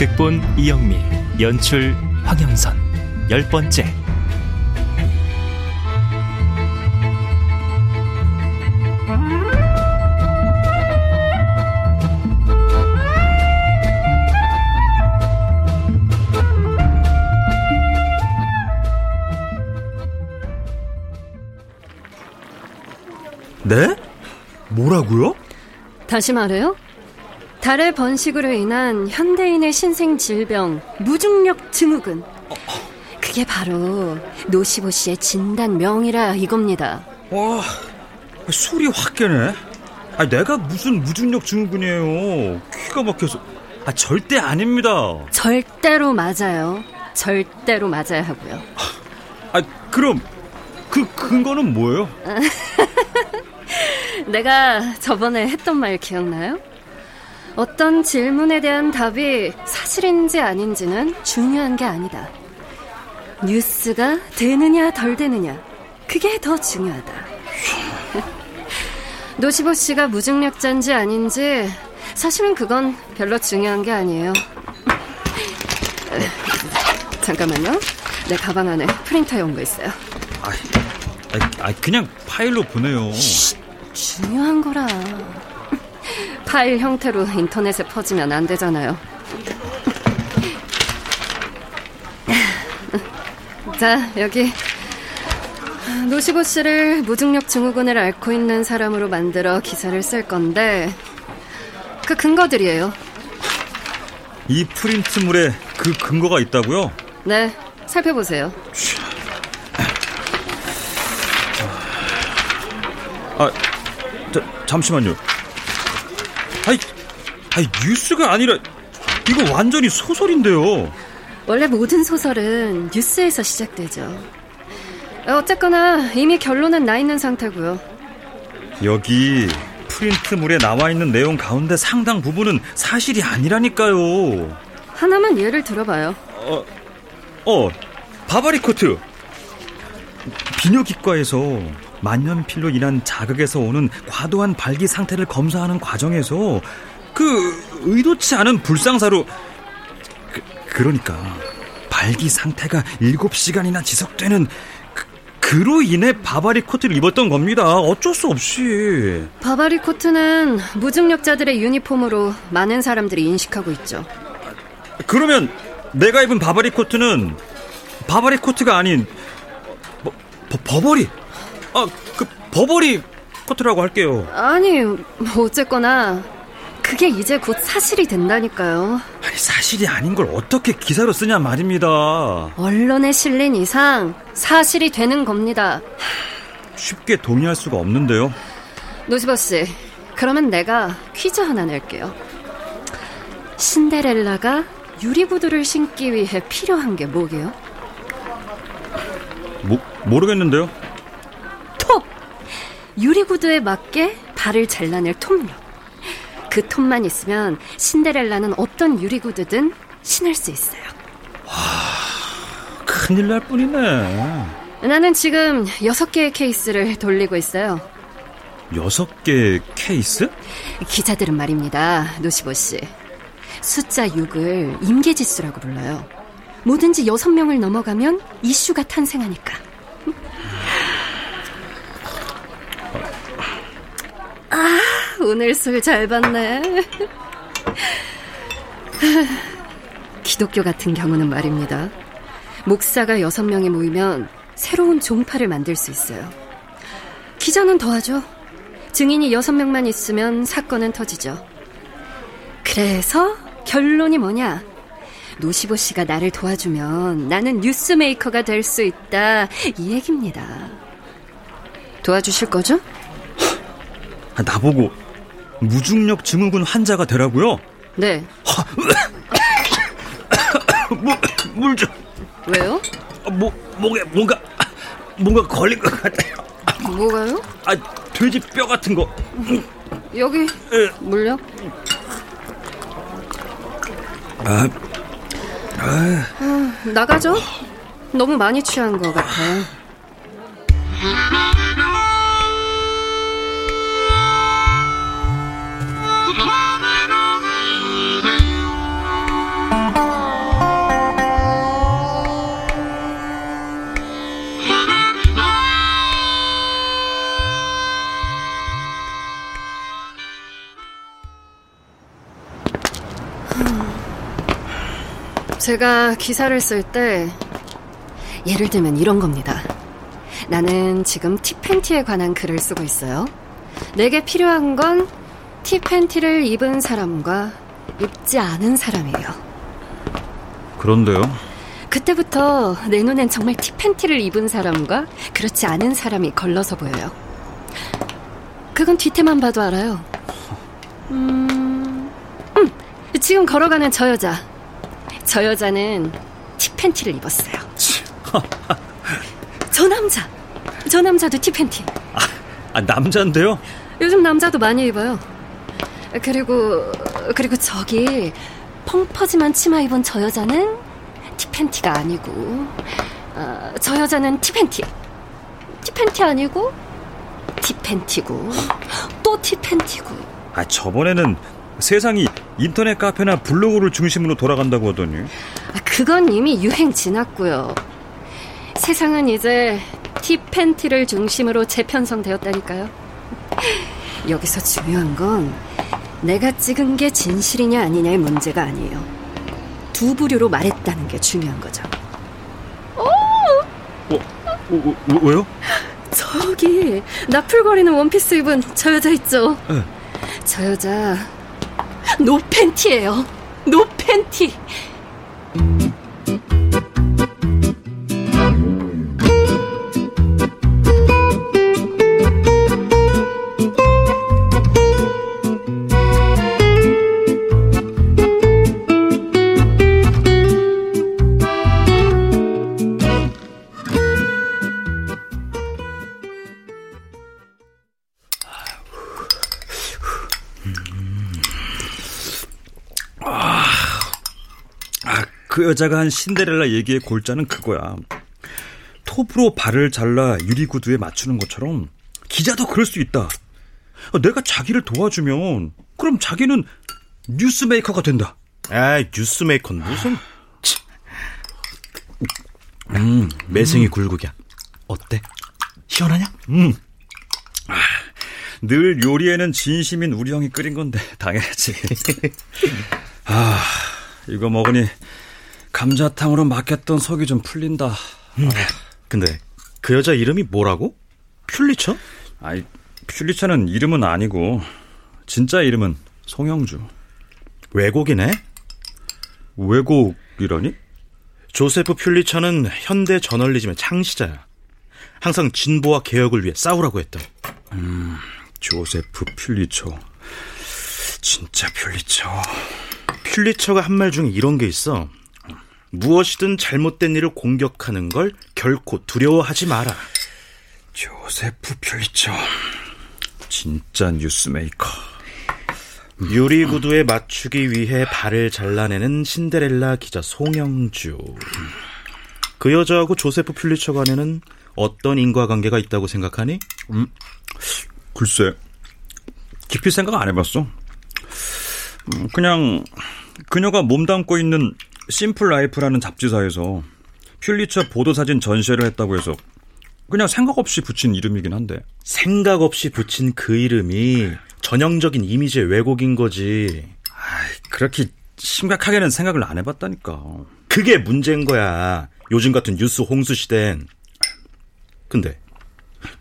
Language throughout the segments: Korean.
극본 이영미 연출 황영선 열 번째 네? 뭐라고요? 다시 말해요? 달의 번식으로 인한 현대인의 신생 질병 무중력 증후군. 그게 바로 노시보 씨의 진단 명이라 이겁니다. 와, 술이 확 깨네. 아, 내가 무슨 무중력 증후군이에요. 귀가 막혀서. 아, 절대 아닙니다. 절대로 맞아요. 절대로 맞아야 하고요. 아, 그럼 그 근거는 뭐예요? 내가 저번에 했던 말 기억나요? 어떤 질문에 대한 답이 사실인지 아닌지는 중요한 게 아니다. 뉴스가 되느냐 덜 되느냐 그게 더 중요하다. 노시보 씨가 무중력자인지 아닌지 사실은 그건 별로 중요한 게 아니에요. 잠깐만요. 내 가방 안에 프린터에 온 거 있어요. 아, 아, 그냥 파일로 보내요. 중요한 거라. 파일 형태로 인터넷에 퍼지면 안 되잖아요. 자, 여기 노시보 씨를 무중력 증후군을 앓고 있는 사람으로 만들어 기사를 쓸 건데 그 근거들이에요. 이 프린트물에 그 근거가 있다고요? 네, 살펴보세요. 아, 자, 잠시만요. 아이, 아이 뉴스가 아니라 이거 완전히 소설인데요. 원래 모든 소설은 뉴스에서 시작되죠. 어쨌거나 이미 결론은 나 있는 상태고요. 여기 프린트물에 나와 있는 내용 가운데 상당 부분은 사실이 아니라니까요. 하나만 예를 들어봐요. 어, 어, 바바리 코트. 비뇨기과에서 만년필로 인한 자극에서 오는 과도한 발기 상태를 검사하는 과정에서 그 의도치 않은 불상사로 그, 그러니까 발기 상태가 7시간이나 지속되는 그, 그로 인해 바바리 코트를 입었던 겁니다. 어쩔 수 없이. 바바리 코트는 무중력자들의 유니폼으로 많은 사람들이 인식하고 있죠. 그러면 내가 입은 바바리 코트는 바바리 코트가 아닌 버, 버, 버버리 아, 그 버버리 코트라고 할게요. 아니, 뭐 어쨌거나 그게 이제 곧 사실이 된다니까요. 아니, 사실이 아닌 걸 어떻게 기사로 쓰냐 말입니다. 언론에 실린 이상 사실이 되는 겁니다. 쉽게 동의할 수가 없는데요. 노지버 씨, 그러면 내가 퀴즈 하나 낼게요. 신데렐라가 유리구두를 신기 위해 필요한 게 뭐게요? 모, 모르겠는데요. 톱! 유리구두에 맞게 발을 잘라낼 톱력. 그 톱만 있으면 신데렐라는 어떤 유리구두든 신을 수 있어요. 와, 큰일 날 뿐이네. 나는 지금 여섯 개의 케이스를 돌리고 있어요. 여섯 개의 케이스? 기자들은 말입니다, 노시보 씨. 숫자 6을 임계지수라고 불러요. 뭐든지 여섯 명을 넘어가면 이슈가 탄생하니까. 아, 오늘 술잘 봤네. 기독교 같은 경우는 말입니다. 목사가 여섯 명이 모이면 새로운 종파를 만들 수 있어요. 기자는 더하죠. 증인이 여섯 명만 있으면 사건은 터지죠. 그래서 결론이 뭐냐? 노시보 씨가 나를 도와주면 나는 뉴스메이커가 될 수 있다. 이 얘기입니다. 도와주실 거죠? 아, 나보고 무중력 증후군 환자가 되라고요? 네. 물 좀. 왜요? 아, 뭐, 목에 뭔가, 뭔가 걸린 것 같아요. 뭐가요? 아, 돼지 뼈 같은 거. 여기 에. 물려? 아, 아, 나가죠. 너무 많이 취한 것 같아요. 제가 기사를 쓸 때 예를 들면 이런 겁니다. 나는 지금 티팬티에 관한 글을 쓰고 있어요. 내게 필요한 건 티팬티를 입은 사람과 입지 않은 사람이에요. 그런데요? 그때부터 내 눈엔 정말 티팬티를 입은 사람과 그렇지 않은 사람이 걸러서 보여요. 그건 뒤태만 봐도 알아요. 음, 음, 지금 걸어가는 저 여자. 저 여자는 티팬티를 입었어요. 저 남자. 저 남자도 티팬티. 아, 아 남자인데요? 요즘 남자도 많이 입어요. 그리고 그리고 저기 펑퍼짐한 치마 입은 저 여자는 티팬티가 아니고 어, 저 여자는 티팬티. 티팬티 아니고 티팬티고 또 티팬티고. 아 저번에는 세상이 인터넷 카페나 블로그를 중심으로 돌아간다고 하더니 아, 그건 이미 유행 지났고요. 세상은 이제 티팬티를 중심으로 재편성되었다니까요. 여기서 중요한 건 내가 찍은 게 진실이냐 아니냐의 문제가 아니에요. 두 부류로 말했다는 게 중요한 거죠. 어, 어, 어, 왜요? 저기 나풀거리는 원피스 입은 저 여자 있죠? 네. 저 여자 노 팬티예요. 노 팬티. 여자가 한 신데렐라 얘기의 골자는 그거야. 톱으로 발을 잘라 유리구두에 맞추는 것처럼 기자도 그럴 수 있다. 내가 자기를 도와주면 그럼 자기는 뉴스메이커가 된다. 아, 뉴스메이커는 무슨? 음, 매생이 음. 굴국이야. 어때? 시원하냐? 음. 아, 늘 요리에는 진심인 우리 형이 끓인 건데 당연하지. 아, 이거 먹으니 감자탕으로 맡겼던 속이 좀 풀린다. 음. 아. 근데 그 여자 이름이 뭐라고? 퓰리처? 아이, 퓰리처는 이름은 아니고 진짜 이름은 송영주. 외국이네? 외국이라니? 조세프 퓰리처는 현대 저널리즘의 창시자야. 항상 진보와 개혁을 위해 싸우라고 했던. 음, 조세프 퓰리처. 진짜 퓰리처. 퓰리처가 한 말 중에 이런 게 있어. 무엇이든 잘못된 일을 공격하는 걸 결코 두려워하지 마라. 조세프 퓰리처. 진짜 뉴스메이커. 유리 구두에 맞추기 위해 발을 잘라내는 신데렐라 기자 송영주. 그 여자하고 조세프 퓰리처 간에는 어떤 인과관계가 있다고 생각하니? 음, 글쎄, 깊이 생각 안 해봤어. 음, 그냥 그녀가 몸담고 있는 심플 라이프라는 잡지사에서 퓰리처 보도사진 전시회를 했다고 해서 그냥 생각 없이 붙인 이름이긴 한데. 생각 없이 붙인 그 이름이 전형적인 이미지의 왜곡인 거지. 아이, 그렇게 심각하게는 생각을 안 해봤다니까. 그게 문제인 거야. 요즘 같은 뉴스 홍수 시대엔. 근데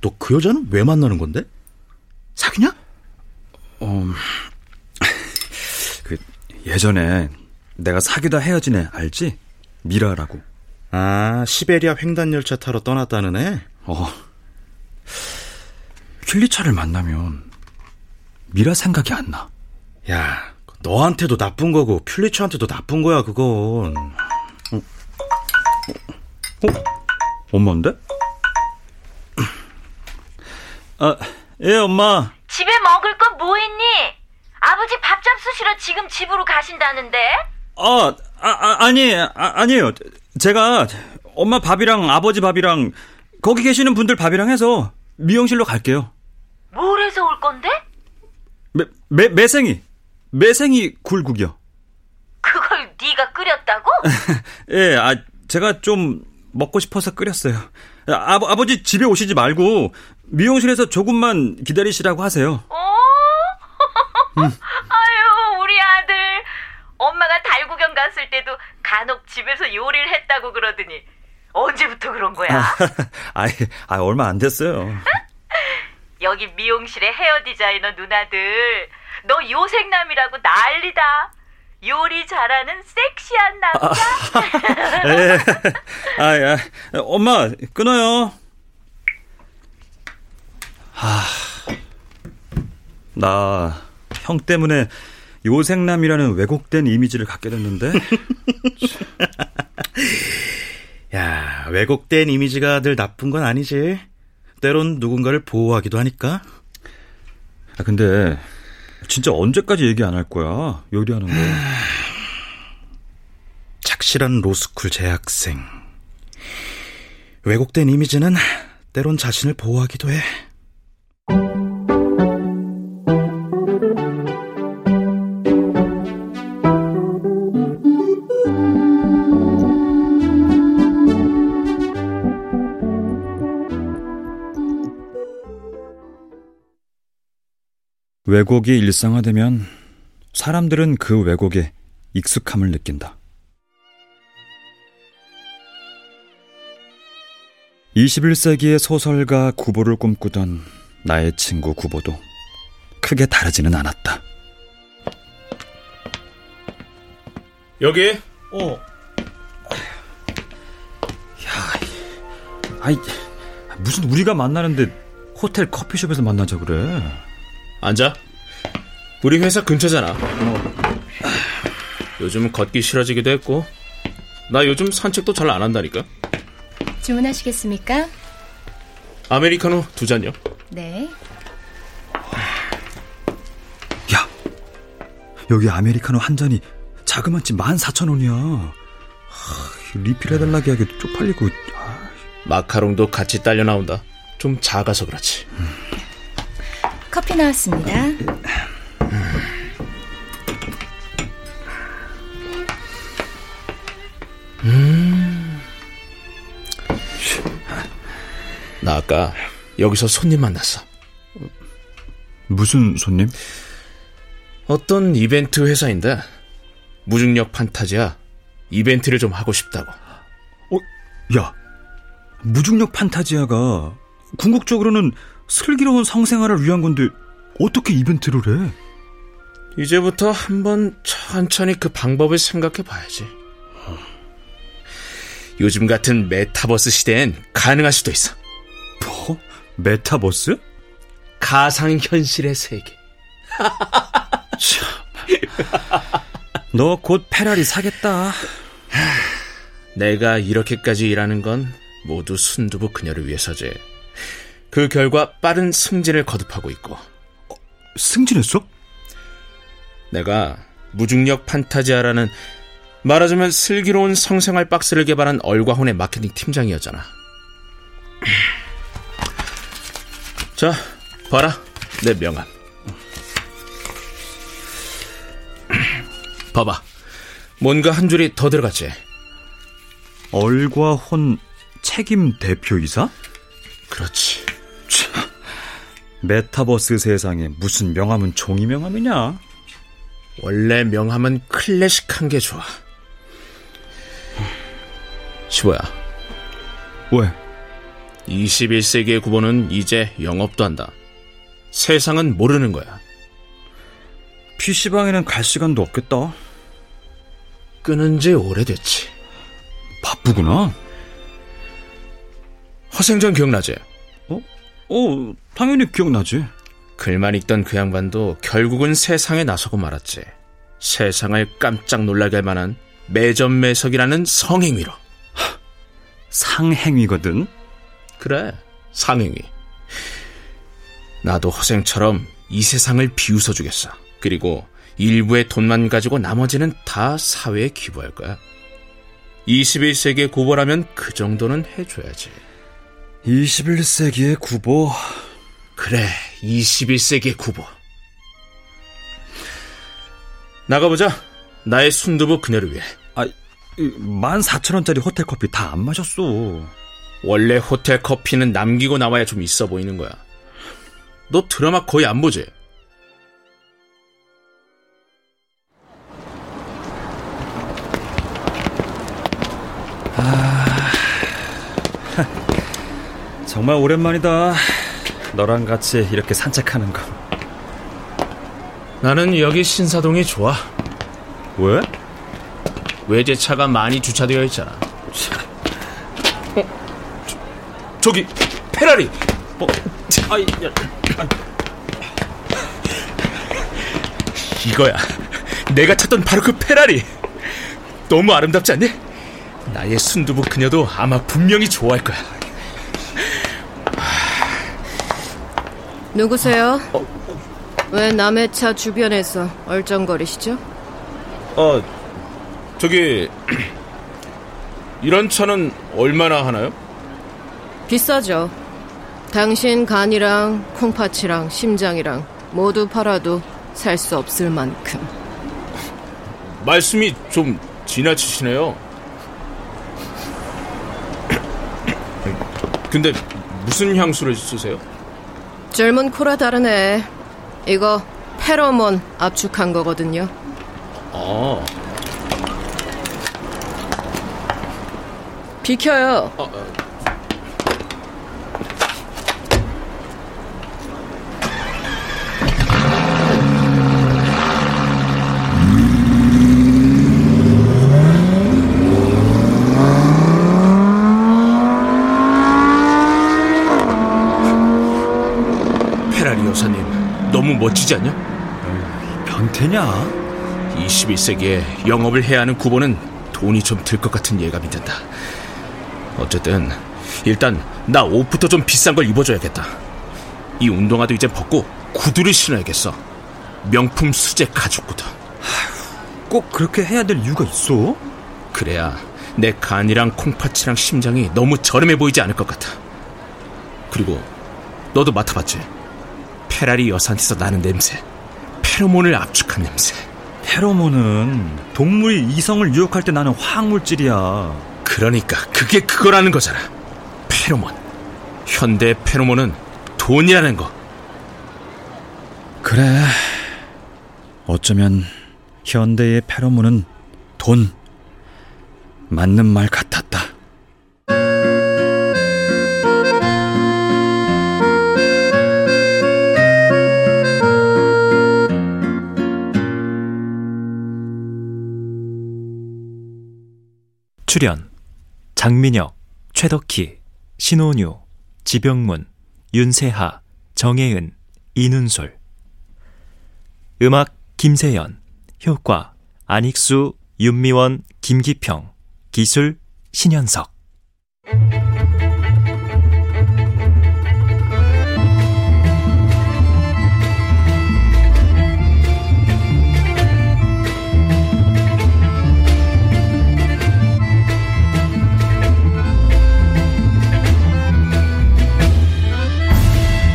너 그 여자는 왜 만나는 건데? 사귀냐? 어, 그 예전에 내가 사귀다 헤어진 애 알지? 미라라고. 아, 시베리아 횡단 열차 타러 떠났다는 애? 어. 킬리차를 만나면 미라 생각이 안 나. 야, 너한테도 나쁜 거고 퓰리처한테도 나쁜 거야, 그건. 어, 어? 엄마인데? 아, 예, 엄마. 집에 먹을 건 뭐 있니? 아버지 밥 잡수시러 지금 집으로 가신다는데? 아, 아, 아 아니, 아, 아니에요. 제가 엄마 밥이랑 아버지 밥이랑 거기 계시는 분들 밥이랑 해서 미용실로 갈게요. 뭘 해서 올 건데? 매, 매, 매생이. 매생이 굴국이요. 그걸 네가 끓였다고? 예, 아, 제가 좀 먹고 싶어서 끓였어요. 아, 아버지 집에 오시지 말고 미용실에서 조금만 기다리시라고 하세요. 어? 음. 엄마가 달구경 갔을 때도 간혹 집에서 요리를 했다고 그러더니 언제부터 그런 거야? 아, 아, 얼마 안 됐어요. 여기 미용실의 헤어 디자이너 누나들 너 요생남이라고 난리다. 요리 잘하는 섹시한 남자. 아, 예. 아, 야. 엄마, 끊어요. 하. 나, 형 때문에 요생남이라는 왜곡된 이미지를 갖게 됐는데. 야, 왜곡된 이미지가 늘 나쁜 건 아니지. 때론 누군가를 보호하기도 하니까. 아, 근데, 진짜 언제까지 얘기 안 할 거야? 요리하는 거. 착실한 로스쿨 재학생. 왜곡된 이미지는 때론 자신을 보호하기도 해. 왜곡이 일상화되면 사람들은 그 왜곡에 익숙함을 느낀다. 21세기의 소설가 구보를 꿈꾸던 나의 친구 구보도 크게 다르지는 않았다. 여기? 어. 야, 아이, 무슨 우리가 만나는데 호텔 커피숍에서 만나자 그래. 앉아. 우리 회사 근처잖아. 요즘은 걷기 싫어지기도 했고, 나 요즘 산책도 잘 안 한다니까. 주문하시겠습니까? 아메리카노 두 잔요. 네. 야, 여기 아메리카노 한 잔이 자그만치 14,000원이야. 리필해달라고 하기도 쪽팔리고. 아. 마카롱도 같이 딸려 나온다. 좀 작아서 그렇지. 음. 커피 나왔습니다. 음. 나 아까 여기서 손님 만났어. 무슨 손님? 어떤 이벤트 회사인데 무중력 판타지아 이벤트를 좀 하고 싶다고. 어, 야, 무중력 판타지아가 궁극적으로는 슬기로운 성생활을 위한 건데 어떻게 이벤트를 해? 이제부터 한번 천천히 그 방법을 생각해 봐야지. 요즘 같은 메타버스 시대엔 가능할 수도 있어. 뭐? 메타버스? 가상현실의 세계. 너 곧 페라리 사겠다. 내가 이렇게까지 일하는 건 모두 순두부 그녀를 위해서지. 그 결과 빠른 승진을 거듭하고 있고. 어, 승진했어? 내가 무중력 판타지아라는 말하자면 슬기로운 성생활 박스를 개발한 얼과혼의 마케팅 팀장이었잖아. 자, 봐라. 내 명함. 봐봐. 뭔가 한 줄이 더 들어갔지. 얼과혼 책임 대표이사? 그렇지. 메타버스 세상에 무슨 명함은 종이 명함이냐? 원래 명함은 클래식한 게 좋아. 시보야. 왜? 21세기의 구보는 이제 영업도 한다. 세상은 모르는 거야. PC방에는 갈 시간도 없겠다. 끊은 지 오래됐지. 바쁘구나. 허생전 기억나지? 어? 어, 당연히 기억나지. 글만 읽던 그 양반도 결국은 세상에 나서고 말았지. 세상을 깜짝 놀라게 할 만한 매점매석이라는 성행위로. 상행위거든. 그래, 상행위. 나도 허생처럼 이 세상을 비웃어 주겠어. 그리고 일부의 돈만 가지고 나머지는 다 사회에 기부할 거야. 21세기의 구보라면 그 정도는 해줘야지. 21세기의 구보. 그래, 21세기의 구보. 나가보자. 나의 순두부 그녀를 위해. 아, 14,000원짜리 호텔 커피 다 안 마셨어. 원래 호텔 커피는 남기고 나와야 좀 있어 보이는 거야. 너 드라마 거의 안 보지? 정말 오랜만이다. 너랑 같이 이렇게 산책하는 거. 나는 여기 신사동이 좋아. 왜? 외제차가 많이 주차되어 있잖아. 어? 저, 기 페라리. 어, 아이, 야, 이거야. 내가 찾던 바로 그 페라리. 너무 아름답지 않니? 나의 순두부 그녀도 아마 분명히 좋아할 거야. 누구세요? 왜 남의 차 주변에서 얼쩡거리시죠? 어, 저기 이런 차는 얼마나 하나요? 비싸죠. 당신 간이랑 콩팥이랑 심장이랑 모두 팔아도 살 수 없을 만큼. 말씀이 좀 지나치시네요. 근데 무슨 향수를 쓰세요? 젊은 코라 다르네. 이거 페로몬 압축한 거거든요. 아, 비켜요. 페라리 여사님 너무 멋지지 않냐? 변태냐? 21세기에 영업을 해야 하는 구보는 돈이 좀 들 것 같은 예감이 든다. 어쨌든 일단 나 옷부터 좀 비싼 걸 입어줘야겠다. 이 운동화도 이제 벗고 구두를 신어야겠어. 명품 수제 가죽 구두. 꼭 그렇게 해야 될 이유가 있어? 그래야 내 간이랑 콩팥이랑 심장이 너무 저렴해 보이지 않을 것 같아. 그리고 너도 맡아봤지? 페라리 여사한테서 나는 냄새. 페로몬을 압축한 냄새. 페로몬은 동물이 이성을 유혹할 때 나는 화학물질이야. 그러니까 그게 그거라는 거잖아. 페로몬. 현대 페로몬은 돈이라는 거. 그래. 어쩌면 현대의 페로몬은 돈. 맞는 말 같았 출연 장민혁, 최덕희, 신혼유, 지병문, 윤세하, 정혜은, 이눈솔. 음악 김세연 효과 안익수, 윤미원, 김기평 기술 신현석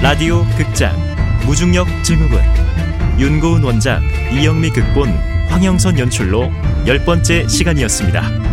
라디오 극장 무중력 증후군 윤고은 원작 이영미 극본 황영선 연출로 열 번째 시간이었습니다.